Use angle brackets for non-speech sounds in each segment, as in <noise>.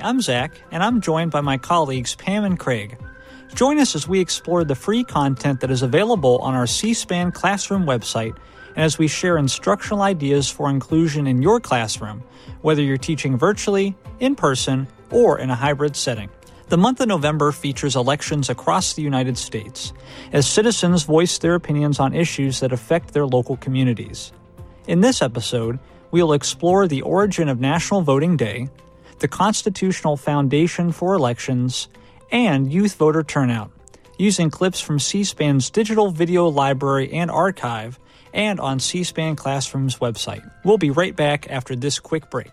I'm Zach, and I'm joined by my colleagues Pam and Craig. Join us as we explore the free content that is available on our C SPAN classroom website and as we share instructional ideas for inclusion in your classroom, whether you're teaching virtually, in person, or in a hybrid setting. The month of November features elections across the United States as citizens voice their opinions on issues that affect their local communities. In this episode, we will explore the origin of National Voting Day, the constitutional foundation for elections, and youth voter turnout, using clips from C SPAN's digital video library and archive and on C SPAN Classroom's website. We'll be right back after this quick break.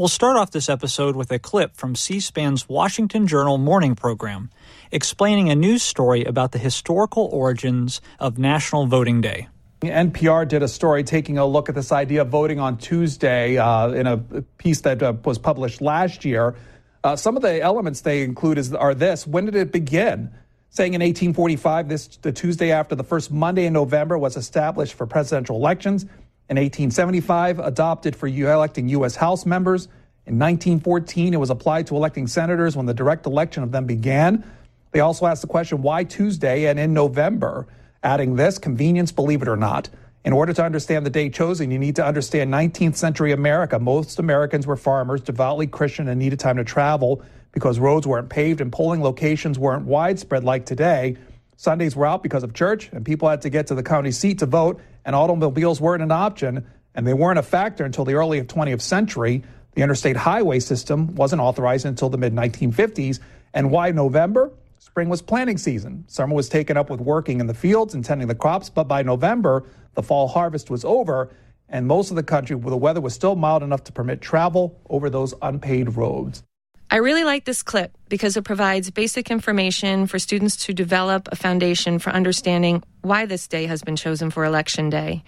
We'll start off this episode with a clip from C SPAN's Washington Journal morning program explaining a news story about the historical origins of National Voting Day. NPR did a story taking a look at this idea of voting on Tuesday uh, in a piece that uh, was published last year. Uh, some of the elements they include is, are this when did it begin? Saying in 1845, this the Tuesday after the first Monday in November was established for presidential elections. In 1875, adopted for electing U.S. House members. In 1914, it was applied to electing senators when the direct election of them began. They also asked the question, why Tuesday and in November? Adding this, convenience, believe it or not. In order to understand the day chosen, you need to understand 19th century America. Most Americans were farmers, devoutly Christian, and needed time to travel because roads weren't paved and polling locations weren't widespread like today. Sundays were out because of church, and people had to get to the county seat to vote, and automobiles weren't an option, and they weren't a factor until the early 20th century. The interstate highway system wasn't authorized until the mid 1950s. And why November? Spring was planting season. Summer was taken up with working in the fields and tending the crops, but by November, the fall harvest was over, and most of the country, the weather was still mild enough to permit travel over those unpaved roads. I really like this clip because it provides basic information for students to develop a foundation for understanding why this day has been chosen for Election Day.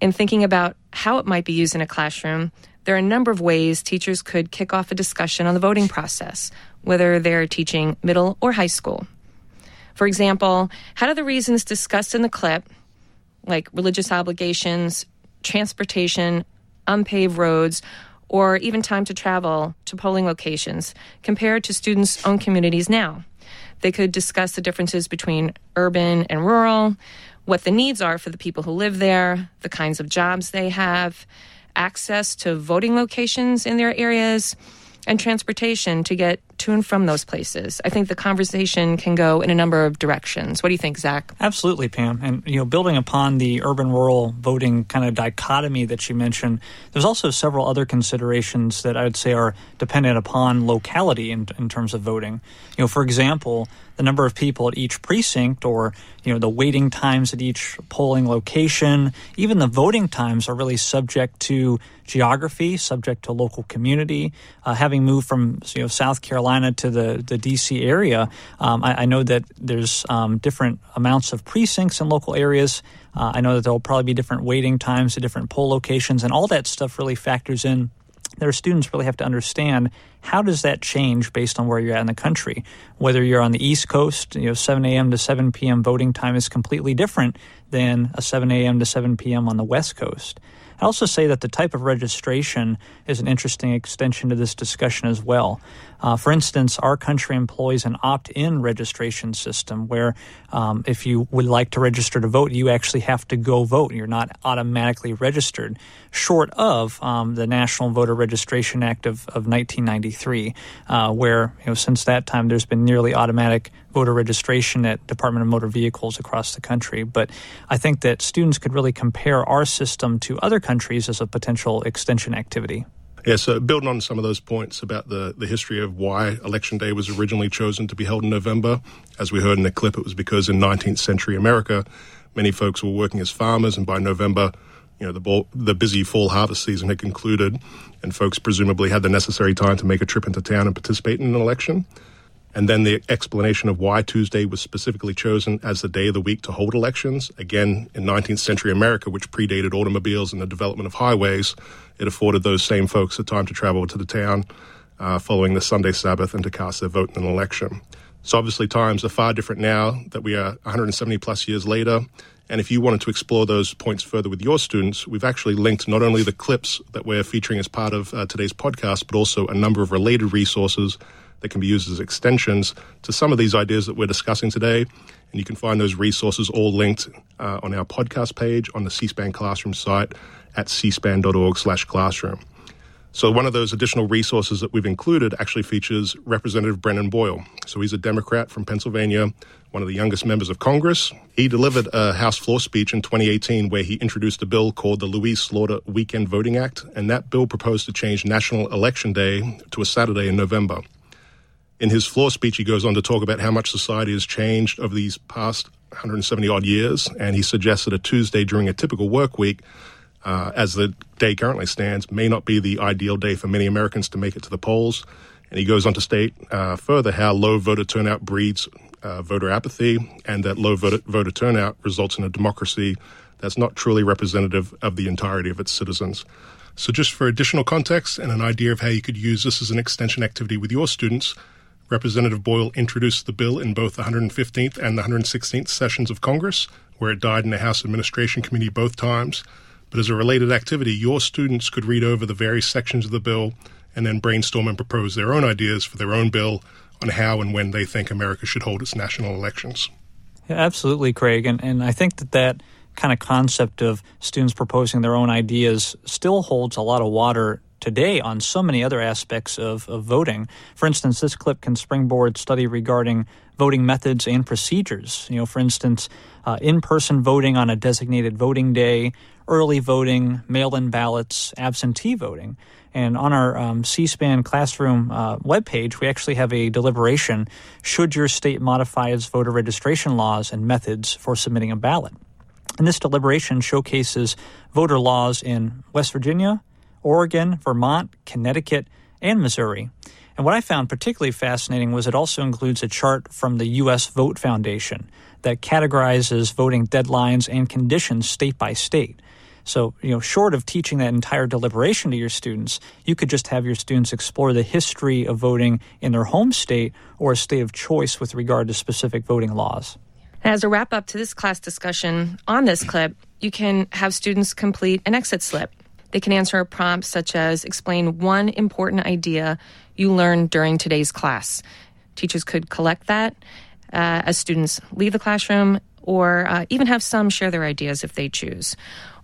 In thinking about how it might be used in a classroom, there are a number of ways teachers could kick off a discussion on the voting process, whether they're teaching middle or high school. For example, how do the reasons discussed in the clip, like religious obligations, transportation, unpaved roads, or even time to travel to polling locations compared to students' own communities now. They could discuss the differences between urban and rural, what the needs are for the people who live there, the kinds of jobs they have, access to voting locations in their areas, and transportation to get to and from those places. I think the conversation can go in a number of directions. What do you think, Zach? Absolutely, Pam. And you know, building upon the urban-rural voting kind of dichotomy that you mentioned, there's also several other considerations that I would say are dependent upon locality in, in terms of voting. You know, for example, the number of people at each precinct or you know the waiting times at each polling location even the voting times are really subject to geography subject to local community uh, having moved from you know south carolina Carolina to the, the D.C. area, um, I, I, know that there's um, different amounts of precincts in local areas. Uh, I know that there'll probably be different waiting times to different poll locations, and all that stuff really factors in. Their students really have to understand how does that change based on where you're at in the country. Whether you're on the East Coast, you know, 7 a.m. to 7 p.m. voting time is completely different than a 7 a.m. to 7 p.m. on the West Coast. I also say that the type of registration is an interesting extension to this discussion as well. Uh, for instance, our country employs an opt in registration system where um, if you would like to register to vote, you actually have to go vote. You're not automatically registered, short of um, the National Voter Registration Act of, of 1993, uh, where you know, since that time there's been nearly automatic voter registration at Department of Motor Vehicles across the country. But I think that students could really compare our system to other countries as a potential extension activity. Yeah, so building on some of those points about the, the history of why Election Day was originally chosen to be held in November, as we heard in the clip, it was because in 19th century America, many folks were working as farmers, and by November, you know the ball, the busy fall harvest season had concluded, and folks presumably had the necessary time to make a trip into town and participate in an election. And then the explanation of why Tuesday was specifically chosen as the day of the week to hold elections. Again, in 19th century America, which predated automobiles and the development of highways, it afforded those same folks the time to travel to the town uh, following the Sunday Sabbath and to cast their vote in an election. So obviously, times are far different now that we are 170 plus years later. And if you wanted to explore those points further with your students, we've actually linked not only the clips that we're featuring as part of uh, today's podcast, but also a number of related resources that can be used as extensions to some of these ideas that we're discussing today. And you can find those resources all linked uh, on our podcast page on the C-SPAN Classroom site at cspan.org slash classroom. So one of those additional resources that we've included actually features Representative Brendan Boyle. So he's a Democrat from Pennsylvania, one of the youngest members of Congress. He delivered a House floor speech in 2018 where he introduced a bill called the Louise Slaughter Weekend Voting Act, and that bill proposed to change National Election Day to a Saturday in November. In his floor speech, he goes on to talk about how much society has changed over these past 170 odd years, and he suggests that a Tuesday during a typical work week, uh, as the day currently stands, may not be the ideal day for many Americans to make it to the polls. And he goes on to state uh, further how low voter turnout breeds uh, voter apathy, and that low voter, voter turnout results in a democracy that's not truly representative of the entirety of its citizens. So, just for additional context and an idea of how you could use this as an extension activity with your students, Representative Boyle introduced the bill in both the 115th and the 116th sessions of Congress, where it died in the House Administration Committee both times. But as a related activity, your students could read over the various sections of the bill and then brainstorm and propose their own ideas for their own bill on how and when they think America should hold its national elections. Yeah, absolutely, Craig. And, and I think that that kind of concept of students proposing their own ideas still holds a lot of water today on so many other aspects of, of voting. For instance, this clip can springboard study regarding voting methods and procedures. You know, for instance, uh, in-person voting on a designated voting day, early voting, mail-in ballots, absentee voting. And on our um, C-SPAN classroom uh, webpage, we actually have a deliberation: should your state modify its voter registration laws and methods for submitting a ballot? And this deliberation showcases voter laws in West Virginia, Oregon, Vermont, Connecticut, and Missouri. And what I found particularly fascinating was it also includes a chart from the U.S. Vote Foundation that categorizes voting deadlines and conditions state by state. So, you know, short of teaching that entire deliberation to your students, you could just have your students explore the history of voting in their home state or a state of choice with regard to specific voting laws. As a wrap up to this class discussion on this clip, you can have students complete an exit slip. They can answer a prompt such as explain one important idea you learned during today's class. Teachers could collect that uh, as students leave the classroom or uh, even have some share their ideas if they choose.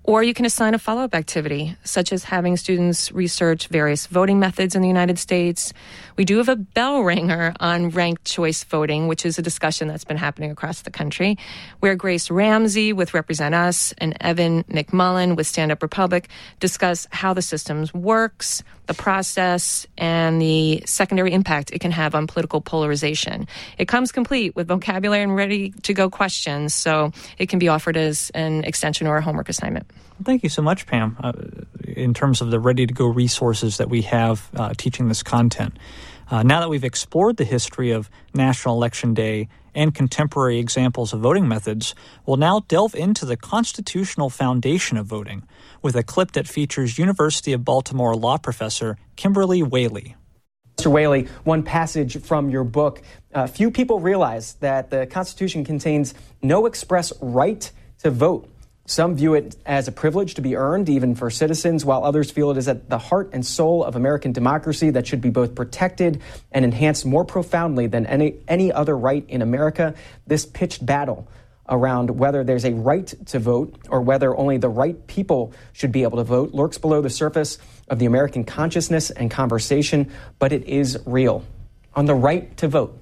Or you can assign a follow up activity, such as having students research various voting methods in the United States. We do have a bell ringer on ranked choice voting, which is a discussion that's been happening across the country, where Grace Ramsey with Represent Us and Evan McMullin with Stand Up Republic discuss how the system works, the process, and the secondary impact it can have on political polarization. It comes complete with vocabulary and ready to go questions, so it can be offered as an extension or a homework assignment. Thank you so much, Pam, uh, in terms of the ready to go resources that we have uh, teaching this content. Uh, now that we've explored the history of National Election Day and contemporary examples of voting methods, we'll now delve into the constitutional foundation of voting with a clip that features University of Baltimore law professor Kimberly Wehle. Mr. Wehle, one passage from your book. Uh, few people realize that the Constitution contains no express right to vote. Some view it as a privilege to be earned, even for citizens, while others feel it is at the heart and soul of American democracy that should be both protected and enhanced more profoundly than any, any other right in America. This pitched battle around whether there's a right to vote or whether only the right people should be able to vote lurks below the surface of the American consciousness and conversation, but it is real. On the right to vote,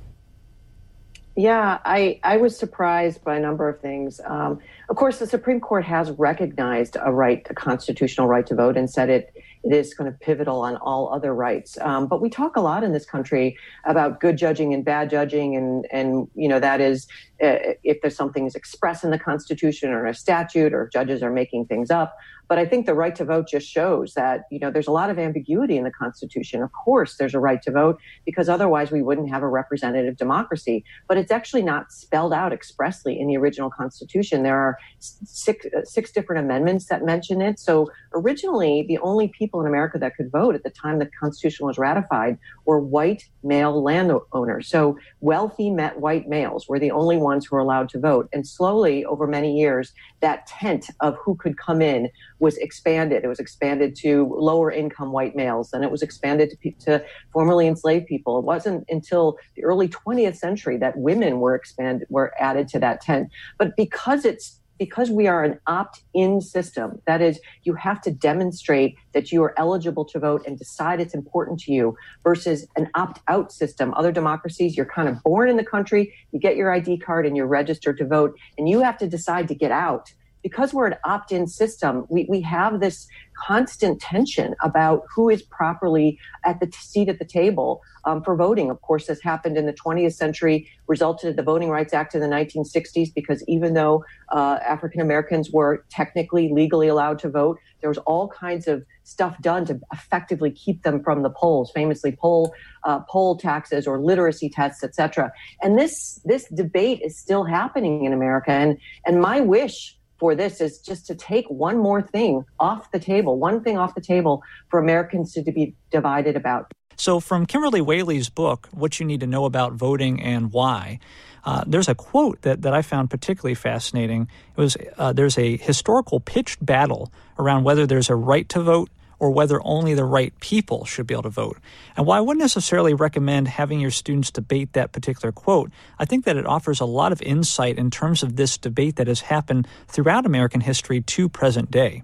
yeah, I, I was surprised by a number of things. Um, of course, the Supreme Court has recognized a right, a constitutional right to vote, and said it it is kind of pivotal on all other rights. Um, but we talk a lot in this country about good judging and bad judging, and and you know that is uh, if there's something is expressed in the Constitution or a statute, or judges are making things up. But I think the right to vote just shows that, you know, there's a lot of ambiguity in the Constitution. Of course, there's a right to vote because otherwise we wouldn't have a representative democracy. But it's actually not spelled out expressly in the original Constitution. There are six, six different amendments that mention it. So originally, the only people in America that could vote at the time the Constitution was ratified were white male landowners. So wealthy met white males were the only ones who were allowed to vote. And slowly, over many years, that tent of who could come in was expanded. It was expanded to lower income white males, and it was expanded to, to formerly enslaved people. It wasn't until the early 20th century that women were expanded, were added to that tent. But because it's because we are an opt in system, that is, you have to demonstrate that you are eligible to vote and decide it's important to you, versus an opt out system. Other democracies, you're kind of born in the country, you get your ID card, and you're registered to vote, and you have to decide to get out because we're an opt-in system, we, we have this constant tension about who is properly at the t- seat at the table um, for voting. Of course, this happened in the 20th century, resulted in the Voting Rights Act in the 1960s, because even though uh, African Americans were technically legally allowed to vote, there was all kinds of stuff done to effectively keep them from the polls, famously poll uh, poll taxes or literacy tests, etc. And this this debate is still happening in America. And and my wish for this is just to take one more thing off the table, one thing off the table for Americans to be divided about. So, from Kimberly Wehle's book, What You Need to Know About Voting and Why, uh, there's a quote that, that I found particularly fascinating. It was uh, there's a historical pitched battle around whether there's a right to vote or whether only the right people should be able to vote. And while I wouldn't necessarily recommend having your students debate that particular quote, I think that it offers a lot of insight in terms of this debate that has happened throughout American history to present day,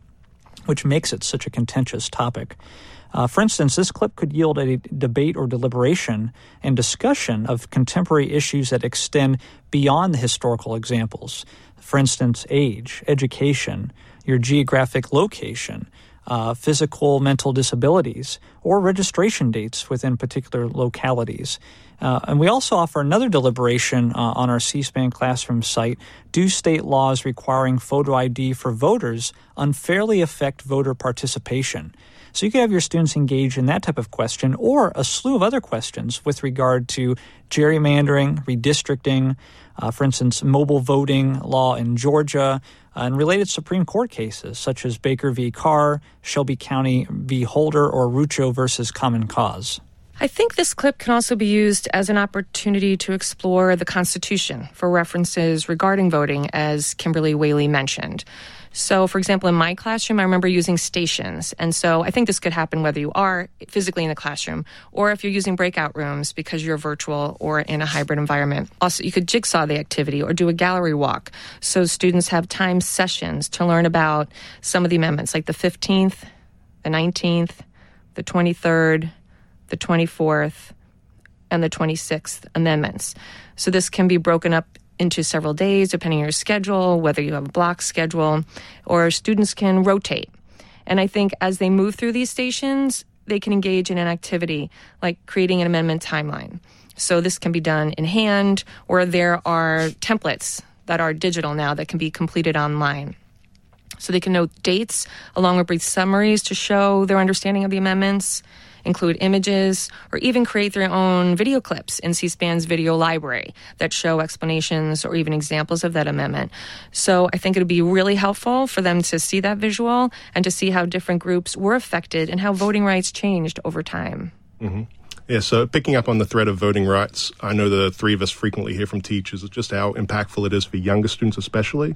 which makes it such a contentious topic. Uh, for instance, this clip could yield a debate or deliberation and discussion of contemporary issues that extend beyond the historical examples. For instance, age, education, your geographic location, uh, physical mental disabilities or registration dates within particular localities. Uh, and we also offer another deliberation uh, on our C SPAN classroom site. Do state laws requiring photo ID for voters unfairly affect voter participation? So you could have your students engage in that type of question or a slew of other questions with regard to gerrymandering, redistricting, uh, for instance, mobile voting law in Georgia, uh, and related Supreme Court cases such as Baker v. Carr, Shelby County v. Holder, or Rucho versus Common Cause. I think this clip can also be used as an opportunity to explore the Constitution for references regarding voting, as Kimberly Wehle mentioned. So, for example, in my classroom, I remember using stations. And so I think this could happen whether you are physically in the classroom or if you're using breakout rooms because you're virtual or in a hybrid environment. Also, you could jigsaw the activity or do a gallery walk. So students have time sessions to learn about some of the amendments, like the 15th, the 19th, the 23rd, the 24th, and the 26th amendments. So this can be broken up into several days, depending on your schedule, whether you have a block schedule, or students can rotate. And I think as they move through these stations, they can engage in an activity like creating an amendment timeline. So this can be done in hand, or there are templates that are digital now that can be completed online. So they can note dates along with brief summaries to show their understanding of the amendments include images, or even create their own video clips in C SPAN's video library that show explanations or even examples of that amendment. So I think it would be really helpful for them to see that visual and to see how different groups were affected and how voting rights changed over time. Mm-hmm. Yeah, so picking up on the thread of voting rights, I know the three of us frequently hear from teachers just how impactful it is for younger students, especially,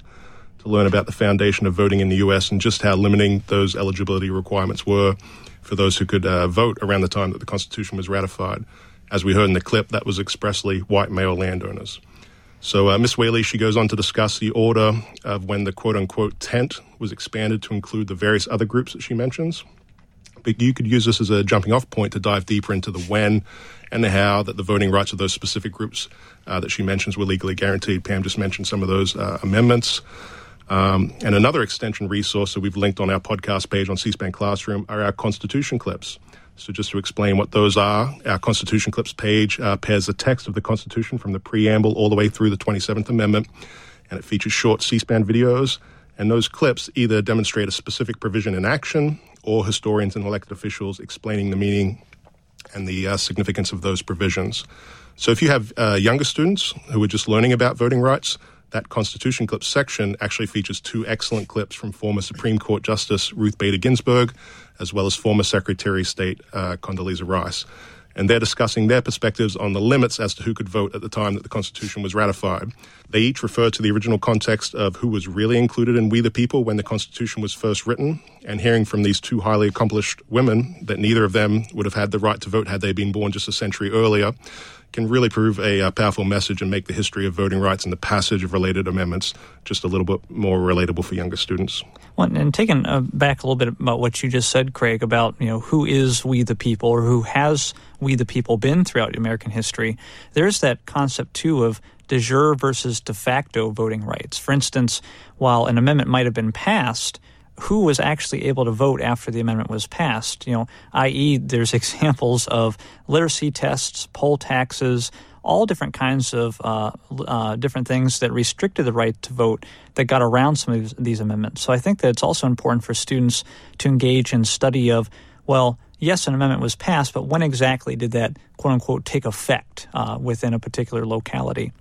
to learn about the foundation of voting in the U.S. and just how limiting those eligibility requirements were for those who could uh, vote around the time that the Constitution was ratified. As we heard in the clip, that was expressly white male landowners. So, uh, Ms. Wehle, she goes on to discuss the order of when the quote unquote tent was expanded to include the various other groups that she mentions. But you could use this as a jumping off point to dive deeper into the when and the how that the voting rights of those specific groups uh, that she mentions were legally guaranteed. Pam just mentioned some of those uh, amendments. Um, and another extension resource that we've linked on our podcast page on C-SPAN Classroom are our Constitution clips. So just to explain what those are, our Constitution clips page uh, pairs the text of the Constitution from the preamble all the way through the 27th Amendment, and it features short C-SPAN videos And those clips either demonstrate a specific provision in action or historians and elected officials explaining the meaning and the uh, significance of those provisions. So if you have uh, younger students who are just learning about voting rights, that Constitution Clips section actually features two excellent clips from former Supreme Court Justice Ruth Bader Ginsburg, as well as former Secretary of State uh, Condoleezza Rice and they're discussing their perspectives on the limits as to who could vote at the time that the Constitution was ratified. They each refer to the original context of who was really included in We the People when the Constitution was first written, and hearing from these two highly accomplished women that neither of them would have had the right to vote had they been born just a century earlier can really prove a uh, powerful message and make the history of voting rights and the passage of related amendments just a little bit more relatable for younger students. Well, and taking uh, back a little bit about what you just said, Craig, about you know who is we the people or who has we the people been throughout American history, there's that concept too of de jure versus de facto voting rights. For instance, while an amendment might have been passed, who was actually able to vote after the amendment was passed. You know, i.e., there's <laughs> examples of literacy tests, poll taxes, all different kinds of uh, uh, different things that restricted the right to vote that got around some of these amendments. So I think that it's also important for students to engage in study of, well, yes, an amendment was passed, but when exactly did that quote unquote take effect uh, within a particular locality?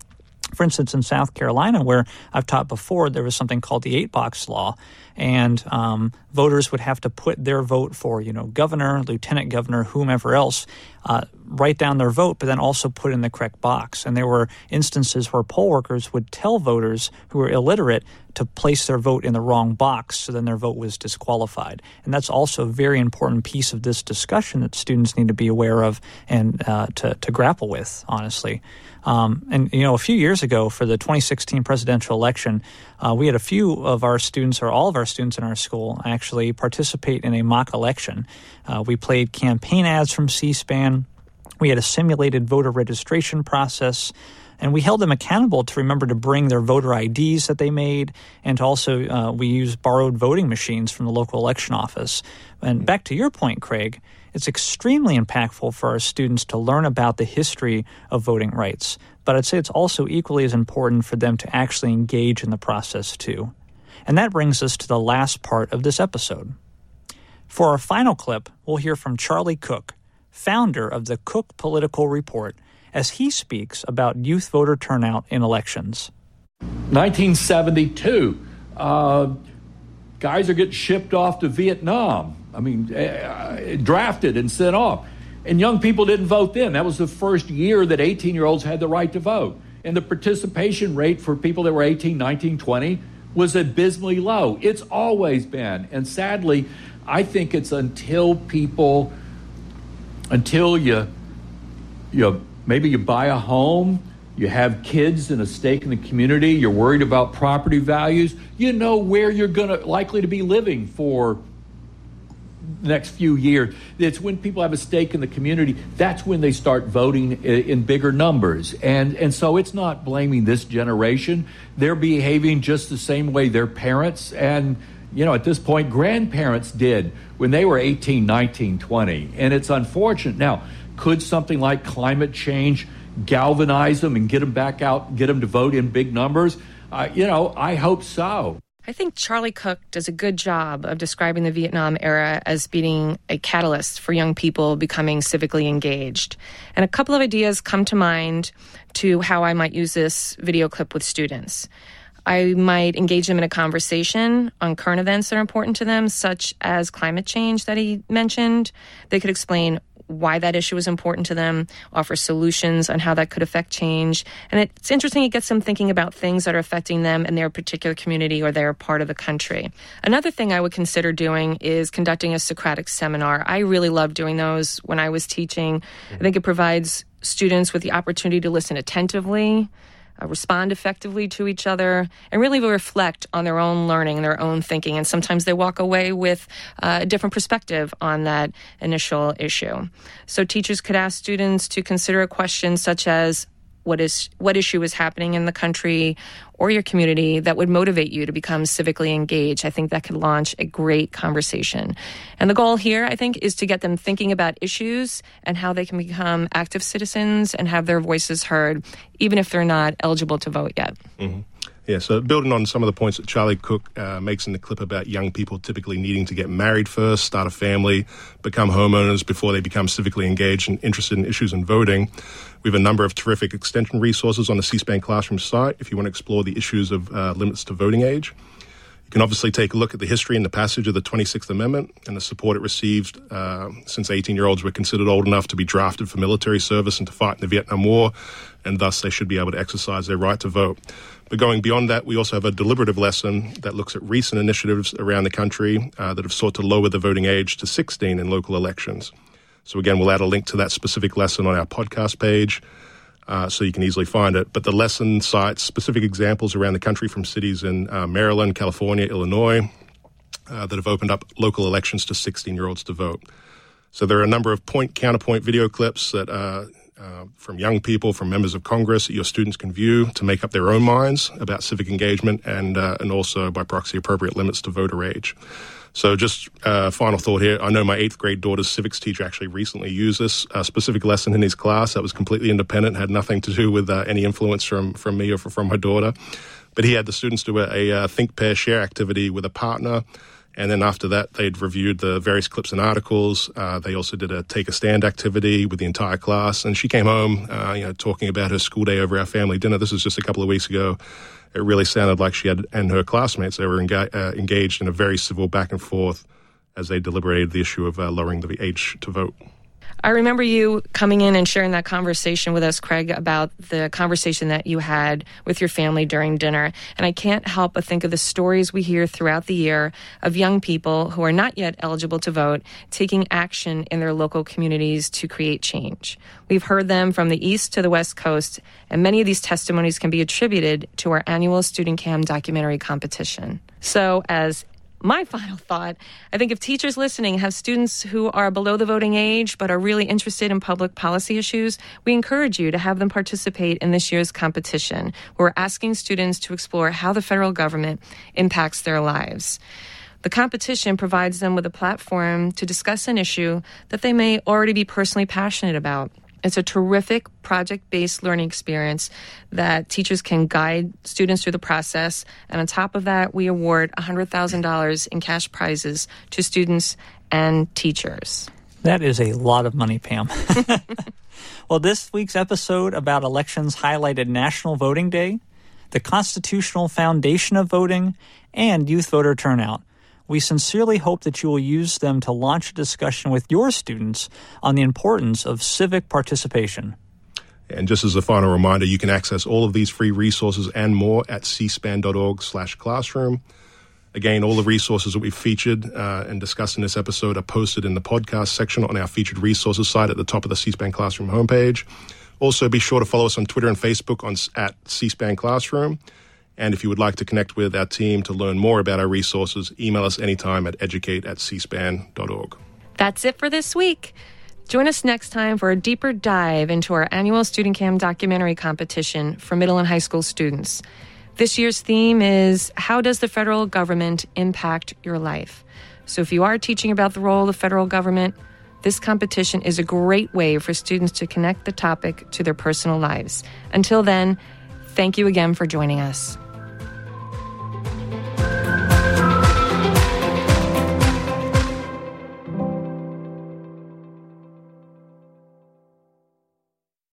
For instance, in South Carolina, where I've taught before, there was something called the eight box law, and um, voters would have to put their vote for, you know, governor, lieutenant governor, whomever else, uh, write down their vote, but then also put in the correct box. And there were instances where poll workers would tell voters who were illiterate to place their vote in the wrong box, so then their vote was disqualified. And that's also a very important piece of this discussion that students need to be aware of and uh, to, to grapple with, honestly. Um, and you know, a few years ago for the 2016 presidential election, uh, we had a few of our students, or all of our students in our school, actually participate in a mock election. Uh, we played campaign ads from C-SPAN. We had a simulated voter registration process and we held them accountable to remember to bring their voter IDs that they made, and to also uh, we used borrowed voting machines from the local election office. And back to your point, Craig, it's extremely impactful for our students to learn about the history of voting rights, but I'd say it's also equally as important for them to actually engage in the process too. And that brings us to the last part of this episode. For our final clip, we'll hear from Charlie Cook, founder of the Cook Political Report, as he speaks about youth voter turnout in elections. 1972, uh, guys are getting shipped off to Vietnam. I mean, uh, drafted and sent off. And young people didn't vote then. That was the first year that 18 year olds had the right to vote. And the participation rate for people that were 18, 19, 20 was abysmally low. It's always been. And sadly, I think it's until people, until you, you maybe you buy a home, you have kids and a stake in the community, you're worried about property values, you know where you're going to likely to be living for the next few years. It's when people have a stake in the community, that's when they start voting in bigger numbers. And, and so it's not blaming this generation. They're behaving just the same way their parents and, you know, at this point, grandparents did when they were 18, 19, 20. And it's unfortunate. Now, could something like climate change galvanize them and get them back out, get them to vote in big numbers? Uh, you know, I hope so. I think Charlie Cook does a good job of describing the Vietnam era as being a catalyst for young people becoming civically engaged. And a couple of ideas come to mind to how I might use this video clip with students. I might engage them in a conversation on current events that are important to them, such as climate change that he mentioned. They could explain why that issue is important to them, offer solutions on how that could affect change. And it's interesting, it gets them thinking about things that are affecting them in their particular community or their part of the country. Another thing I would consider doing is conducting a Socratic seminar. I really love doing those when I was teaching. I mm-hmm. think it provides students with the opportunity to listen attentively uh, respond effectively to each other, and really reflect on their own learning their own thinking. And sometimes they walk away with uh, a different perspective on that initial issue. So teachers could ask students to consider a question such as, what is what issue is happening in the country or your community that would motivate you to become civically engaged. I think that could launch a great conversation. And the goal here, I think, is to get them thinking about issues and how they can become active citizens and have their voices heard, even if they're not eligible to vote yet. Mm-hmm. Yeah, so building on some of the points that Charlie Cook uh, makes in the clip about young people typically needing to get married first, start a family, become homeowners before they become civically engaged and interested in issues and voting. We have a number of terrific extension resources on the C-SPAN classroom site if you want to explore the issues of uh, limits to voting age. You can obviously take a look at the history and the passage of the 26th Amendment and the support it received uh, since 18 year olds were considered old enough to be drafted for military service and to fight in the Vietnam War, and thus they should be able to exercise their right to vote. But going beyond that, we also have a deliberative lesson that looks at recent initiatives around the country uh, that have sought to lower the voting age to 16 in local elections. So, again, we'll add a link to that specific lesson on our podcast page uh, so you can easily find it. But the lesson cites specific examples around the country from cities in uh, Maryland, California, Illinois uh, that have opened up local elections to 16 year olds to vote. So, there are a number of point counterpoint video clips that uh, uh, from young people, from members of Congress that your students can view to make up their own minds about civic engagement and, uh, and also by proxy appropriate limits to voter age. So, just uh, final thought here. I know my eighth grade daughter's civics teacher actually recently used this uh, specific lesson in his class that was completely independent, had nothing to do with uh, any influence from, from me or from my daughter. But he had the students do a, a uh, think, pair, share activity with a partner and then after that, they'd reviewed the various clips and articles. Uh, they also did a take a stand activity with the entire class. And she came home, uh, you know, talking about her school day over our family dinner. This was just a couple of weeks ago. It really sounded like she had and her classmates they were enga- uh, engaged in a very civil back and forth as they deliberated the issue of uh, lowering the age to vote. I remember you coming in and sharing that conversation with us, Craig, about the conversation that you had with your family during dinner. And I can't help but think of the stories we hear throughout the year of young people who are not yet eligible to vote taking action in their local communities to create change. We've heard them from the East to the West Coast, and many of these testimonies can be attributed to our annual Student Cam documentary competition. So, as my <laughs> final thought I think if teachers listening have students who are below the voting age but are really interested in public policy issues, we encourage you to have them participate in this year's competition. We're asking students to explore how the federal government impacts their lives. The competition provides them with a platform to discuss an issue that they may already be personally passionate about. It's a terrific project based learning experience that teachers can guide students through the process. And on top of that, we award $100,000 in cash prizes to students and teachers. That is a lot of money, Pam. <laughs> well, this week's episode about elections highlighted National Voting Day, the constitutional foundation of voting, and youth voter turnout. We sincerely hope that you will use them to launch a discussion with your students on the importance of civic participation. And just as a final reminder, you can access all of these free resources and more at cspan.org slash classroom. Again, all the resources that we've featured uh, and discussed in this episode are posted in the podcast section on our featured resources site at the top of the C-SPAN Classroom homepage. Also, be sure to follow us on Twitter and Facebook on at C-SPAN Classroom. And if you would like to connect with our team to learn more about our resources, email us anytime at educate at cspan.org. That's it for this week. Join us next time for a deeper dive into our annual Student Cam documentary competition for middle and high school students. This year's theme is How Does the Federal Government Impact Your Life? So if you are teaching about the role of the federal government, this competition is a great way for students to connect the topic to their personal lives. Until then, thank you again for joining us.